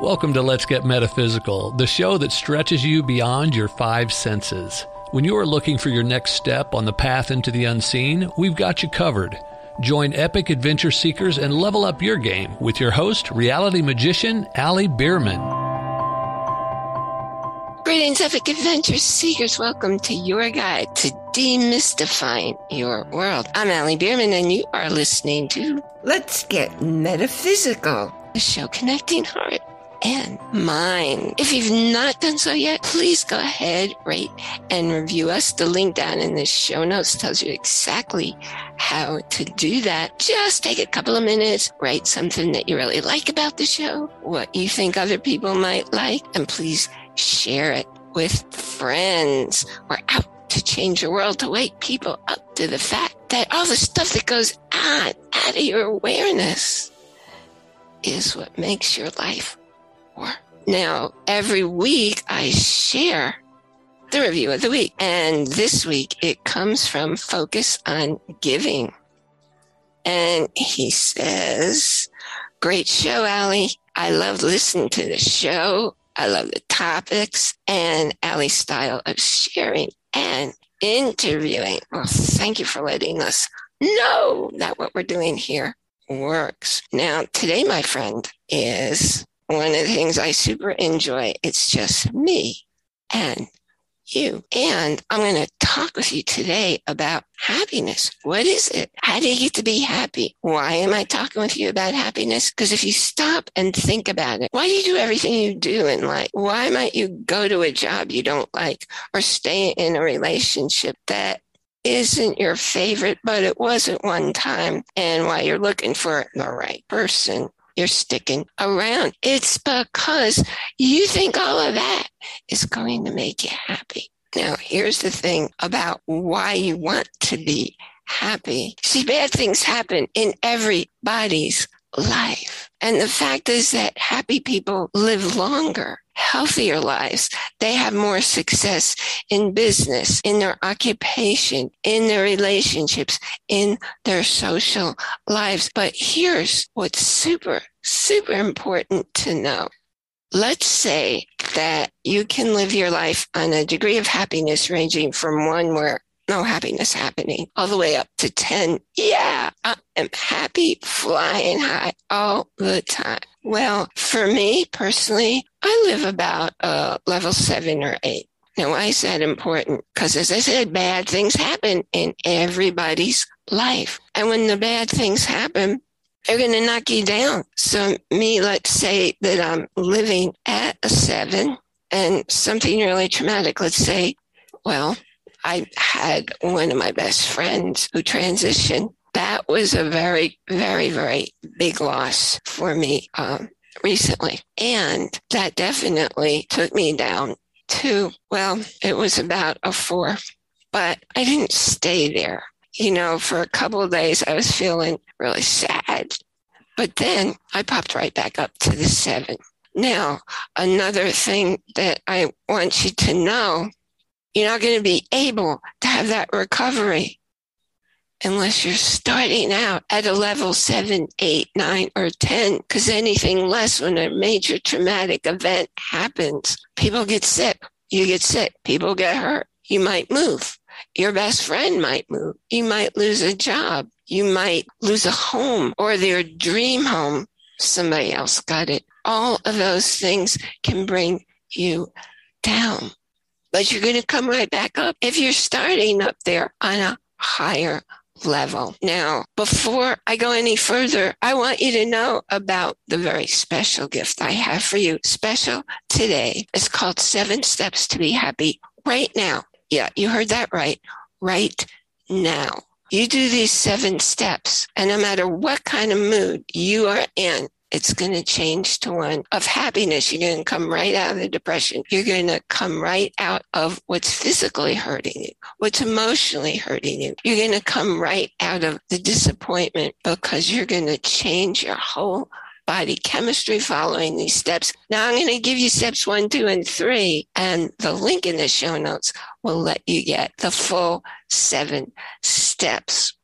Welcome to Let's Get Metaphysical, the show that stretches you beyond your five senses. When you are looking for your next step on the path into the unseen, we've got you covered. Join epic adventure seekers and level up your game with your host, reality magician Ali Bierman. Greetings, epic adventure seekers. Welcome to your guide to demystifying your world. I'm Ali Bierman, and you are listening to Let's Get Metaphysical, the show connecting heart and mine. If you've not done so yet, please go ahead, rate, and review us. The link down in the show notes tells you exactly how to do that. Just take a couple of minutes, write something that you really like about the show, what you think other people might like, and please share it with friends. We're out to change the world, to wake people up to the fact that all the stuff that goes on out of your awareness is what makes your life now, every week I share the review of the week. And this week it comes from Focus on Giving. And he says, Great show, Ali. I love listening to the show. I love the topics and Ali's style of sharing and interviewing. Well, thank you for letting us know that what we're doing here works. Now, today, my friend, is one of the things I super enjoy. It's just me and you. And I'm going to talk with you today about happiness. What is it? How do you get to be happy? Why am I talking with you about happiness? Because if you stop and think about it, why do you do everything you do in life? Why might you go to a job you don't like or stay in a relationship that isn't your favorite, but it was at one time. And while you're looking for the right person, you're sticking around. It's because you think all of that is going to make you happy. Now, here's the thing about why you want to be happy. See, bad things happen in everybody's life. And the fact is that happy people live longer healthier lives. They have more success in business, in their occupation, in their relationships, in their social lives. But here's what's super, super important to know. Let's say that you can live your life on a degree of happiness ranging from one where no happiness happening all the way up to 10. Yeah, I am happy flying high all the time. Well, for me personally, I live about uh, level seven or eight. Now, why is that important? Because as I said, bad things happen in everybody's life. And when the bad things happen, they're going to knock you down. So me, let's say that I'm living at a seven and something really traumatic. Let's say, well, I had one of my best friends who transitioned. That was a very, very, very big loss for me um, recently. And that definitely took me down to, well, it was about a four, but I didn't stay there. You know, for a couple of days, I was feeling really sad. But then I popped right back up to the seven. Now, another thing that I want you to know you're not going to be able to have that recovery unless you're starting out at a level seven, eight, nine, or 10, because anything less when a major traumatic event happens, people get sick. You get sick. People get hurt. You might move. Your best friend might move. You might lose a job. You might lose a home or their dream home. Somebody else got it. All of those things can bring you down but you're going to come right back up if you're starting up there on a higher level. Now, before I go any further, I want you to know about the very special gift I have for you. Special today. It's called Seven Steps to Be Happy right now. Yeah, you heard that right. Right now. You do these seven steps, and no matter what kind of mood you are in, it's going to change to one of happiness. You're going to come right out of the depression. You're going to come right out of what's physically hurting you, what's emotionally hurting you. You're going to come right out of the disappointment because you're going to change your whole body chemistry following these steps. Now I'm going to give you steps one, two, and three, and the link in the show notes will let you get the full seven steps.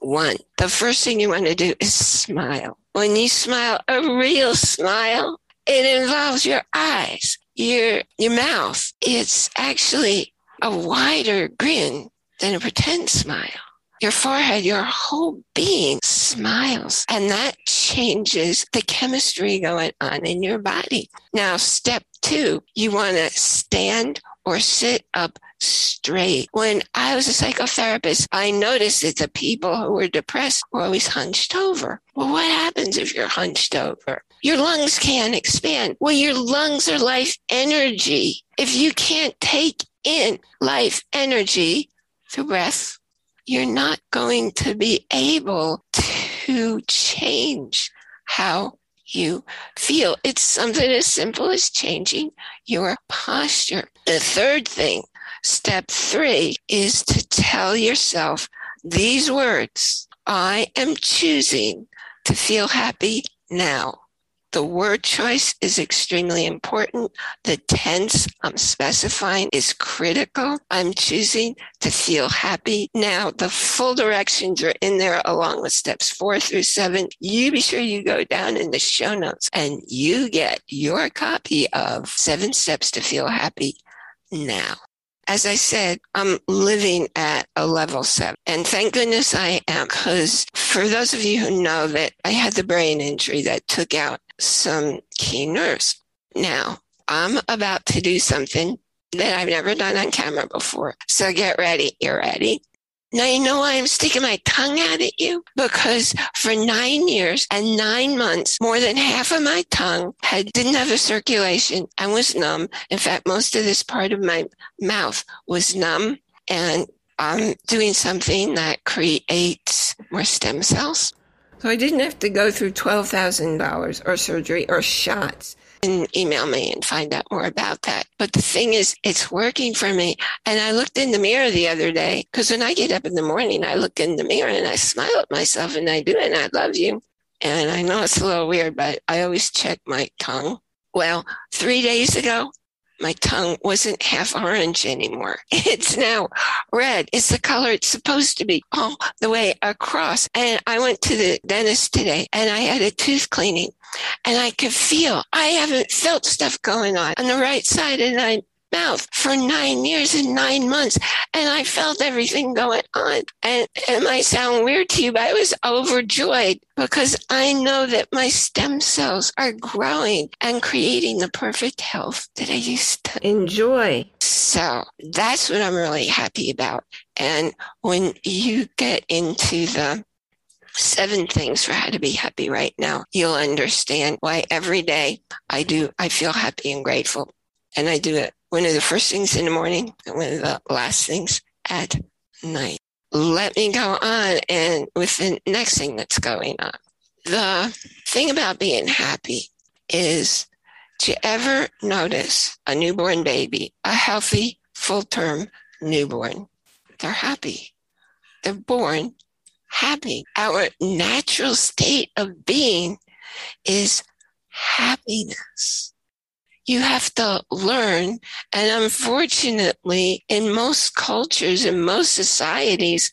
One, the first thing you want to do is smile when you smile, a real smile, It involves your eyes, your, your mouth. It's actually a wider grin than a pretend smile. Your forehead, your whole being smiles, and that changes the chemistry going on in your body. Now, step two, you want to stand or sit up straight. When I was a psychotherapist, I noticed that the people who were depressed were always hunched over. Well, what happens if you're hunched over? Your lungs can't expand. Well, your lungs are life energy. If you can't take in life energy through breath, you're not going to be able to change how you feel. It's something as simple as changing your posture. The third thing, step three, is to tell yourself these words I am choosing to feel happy now. The word choice is extremely important. The tense I'm specifying is critical. I'm choosing to feel happy. Now, the full directions are in there along with steps four through seven. You be sure you go down in the show notes and you get your copy of Seven Steps to Feel Happy now as I said, I'm living at a level seven. And thank goodness I am, because for those of you who know that I had the brain injury that took out some key nerves. Now, I'm about to do something that I've never done on camera before. So get ready. You're ready. Now, you know why I'm sticking my tongue out at you? Because for nine years and nine months, more than half of my tongue had, didn't have a circulation and was numb. In fact, most of this part of my mouth was numb. And I'm doing something that creates more stem cells. So I didn't have to go through $12,000 or surgery or shots and email me and find out more about that. But the thing is, it's working for me. And I looked in the mirror the other day because when I get up in the morning, I look in the mirror and I smile at myself and I do, and I love you. And I know it's a little weird, but I always check my tongue. Well, three days ago, my tongue wasn't half orange anymore. It's now red. It's the color it's supposed to be all the way across. And I went to the dentist today and I had a tooth cleaning and I could feel I haven't felt stuff going on on the right side and I mouth for nine years and nine months. And I felt everything going on. And it might sound weird to you, but I was overjoyed because I know that my stem cells are growing and creating the perfect health that I used to enjoy. So that's what I'm really happy about. And when you get into the seven things for how to be happy right now, you'll understand why every day I do, I feel happy and grateful. And I do it one of the first things in the morning and one of the last things at night. Let me go on and with the next thing that's going on. The thing about being happy is you ever notice a newborn baby, a healthy, full term newborn? They're happy. They're born happy. Our natural state of being is happiness you have to learn. And unfortunately, in most cultures, in most societies,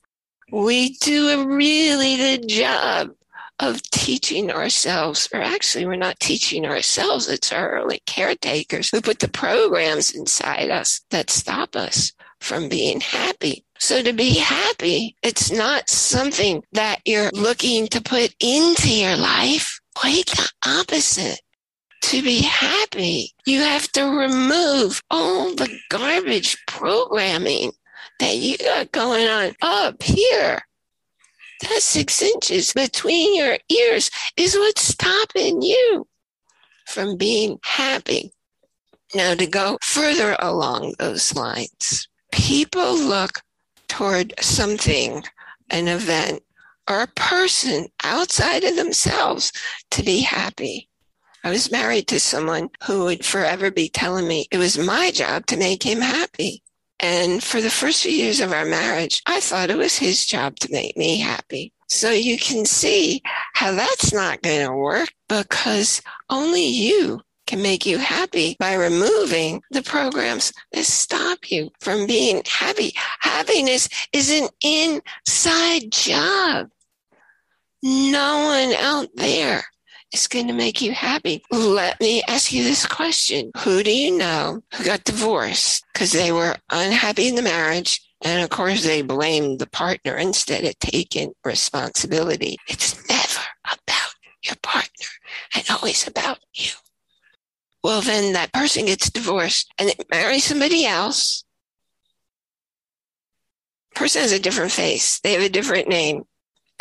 we do a really good job of teaching ourselves, or actually, we're not teaching ourselves, it's our early caretakers who put the programs inside us that stop us from being happy. So to be happy, it's not something that you're looking to put into your life. Quite the opposite to be happy, you have to remove all the garbage programming that you got going on up here. That six inches between your ears is what's stopping you from being happy. Now, to go further along those lines, people look toward something, an event, or a person outside of themselves to be happy. I was married to someone who would forever be telling me it was my job to make him happy. And for the first few years of our marriage, I thought it was his job to make me happy. So you can see how that's not going to work because only you can make you happy by removing the programs that stop you from being happy. Happiness is an inside job. No one out there is going to make you happy. Let me ask you this question. Who do you know who got divorced because they were unhappy in the marriage? And of course, they blamed the partner instead of taking responsibility. It's never about your partner and always about you. Well, then that person gets divorced and marry somebody else. Person has a different face. They have a different name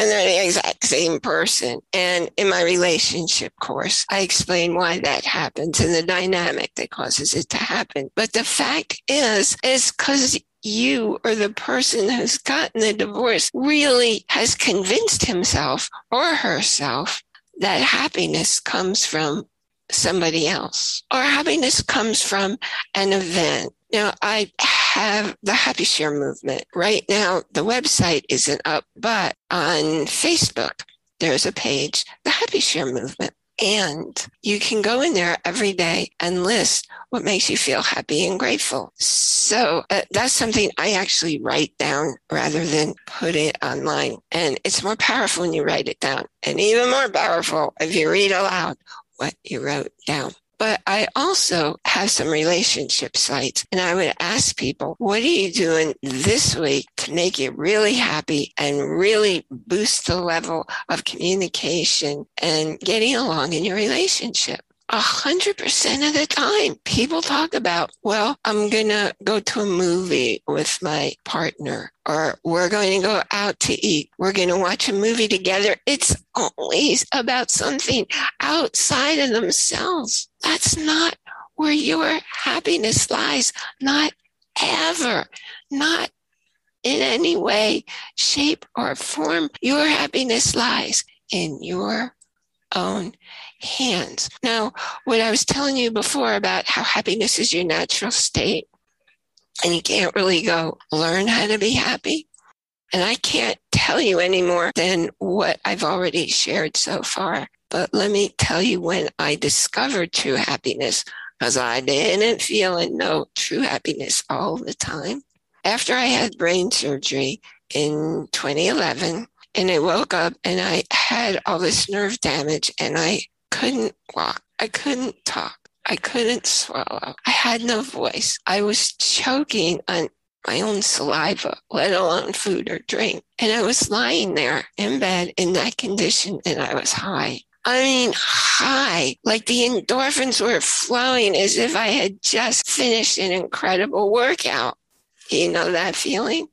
and they're the exact same person. And in my relationship course, I explain why that happens and the dynamic that causes it to happen. But the fact is, is because you or the person who's gotten the divorce really has convinced himself or herself that happiness comes from somebody else or happiness comes from an event. Now, I have the Happy Share movement. Right now, the website isn't up, but on Facebook, there's a page, the Happy Share movement. And you can go in there every day and list what makes you feel happy and grateful. So uh, that's something I actually write down rather than put it online. And it's more powerful when you write it down and even more powerful if you read aloud what you wrote down. But I also have some relationship sites and I would ask people, what are you doing this week to make you really happy and really boost the level of communication and getting along in your relationship? A hundred percent of the time, people talk about, well, I'm going to go to a movie with my partner or we're going to go out to eat. We're going to watch a movie together. It's always about something outside of themselves. That's not where your happiness lies. Not ever. Not in any way, shape, or form. Your happiness lies in your own hands. Now, what I was telling you before about how happiness is your natural state, and you can't really go learn how to be happy. And I can't tell you any more than what I've already shared so far. But let me tell you when I discovered true happiness, because I didn't feel and know true happiness all the time. After I had brain surgery in 2011, and I woke up and I had all this nerve damage and I couldn't walk. I couldn't talk. I couldn't swallow. I had no voice. I was choking on my own saliva, let alone food or drink. And I was lying there in bed in that condition and I was high. I mean, high, like the endorphins were flowing as if I had just finished an incredible workout. You know that feeling?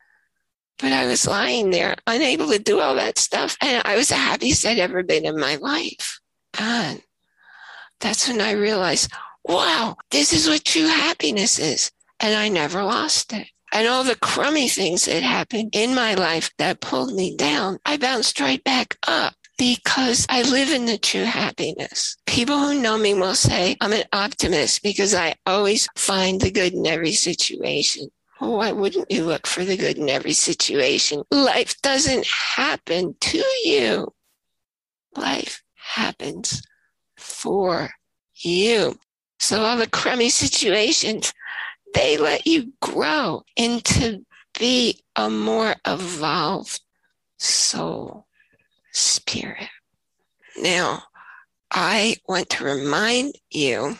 But I was lying there, unable to do all that stuff. And I was the happiest I'd ever been in my life. And that's when I realized, wow, this is what true happiness is. And I never lost it. And all the crummy things that happened in my life that pulled me down, I bounced right back up because I live in the true happiness. People who know me will say I'm an optimist because I always find the good in every situation. Why wouldn't you look for the good in every situation? Life doesn't happen to you. Life happens for you. So all the crummy situations, they let you grow into be a more evolved soul spirit. Now, I want to remind you,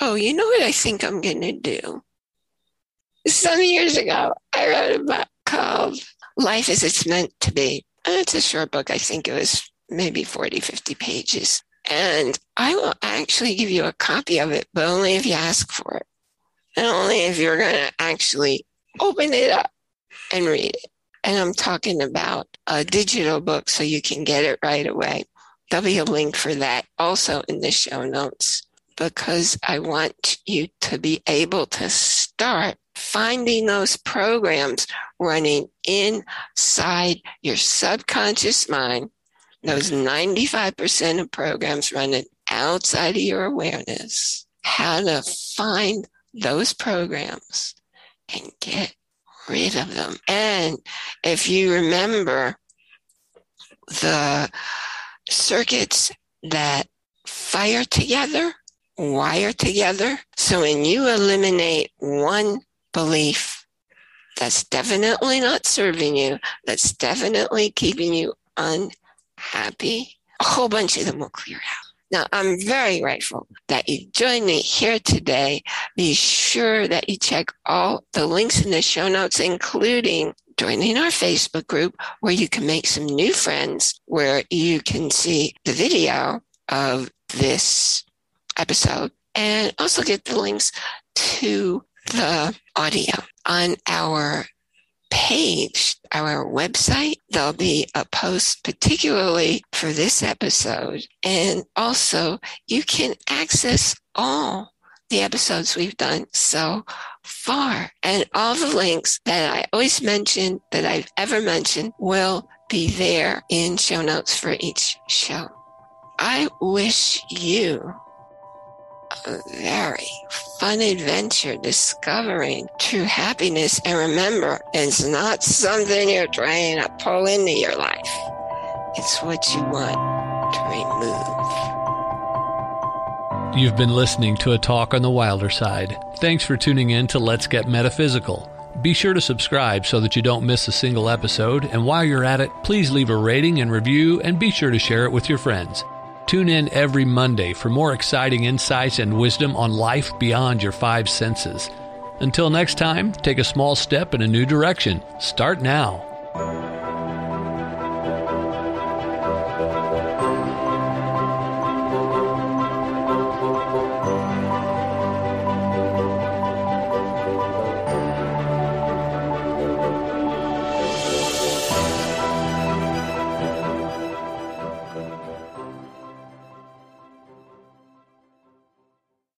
oh, you know what I think I'm going to do? Some years ago, I wrote a book called Life as It's Meant to Be. And it's a short book. I think it was maybe 40, 50 pages. And I will actually give you a copy of it, but only if you ask for it. And only if you're going to actually open it up and read it. And I'm talking about a digital book so you can get it right away. There'll be a link for that also in the show notes because I want you to be able to start finding those programs running inside your subconscious mind those 95% of programs running outside of your awareness, how to find those programs and get rid of them. And if you remember the circuits that fire together, wire together. So when you eliminate one belief that's definitely not serving you, that's definitely keeping you un happy, a whole bunch of them will clear out. Now, I'm very grateful that you joined me here today. Be sure that you check all the links in the show notes, including joining our Facebook group where you can make some new friends, where you can see the video of this episode and also get the links to the audio on our page, our website. There'll be a post particularly for this episode. And also you can access all the episodes we've done so far. And all the links that I always mention that I've ever mentioned will be there in show notes for each show. I wish you a very fun adventure discovering true happiness. And remember, it's not something you're trying to pull into your life. It's what you want to remove. You've been listening to a talk on the wilder side. Thanks for tuning in to Let's Get Metaphysical. Be sure to subscribe so that you don't miss a single episode. And while you're at it, please leave a rating and review and be sure to share it with your friends. Tune in every Monday for more exciting insights and wisdom on life beyond your five senses. Until next time, take a small step in a new direction. Start now.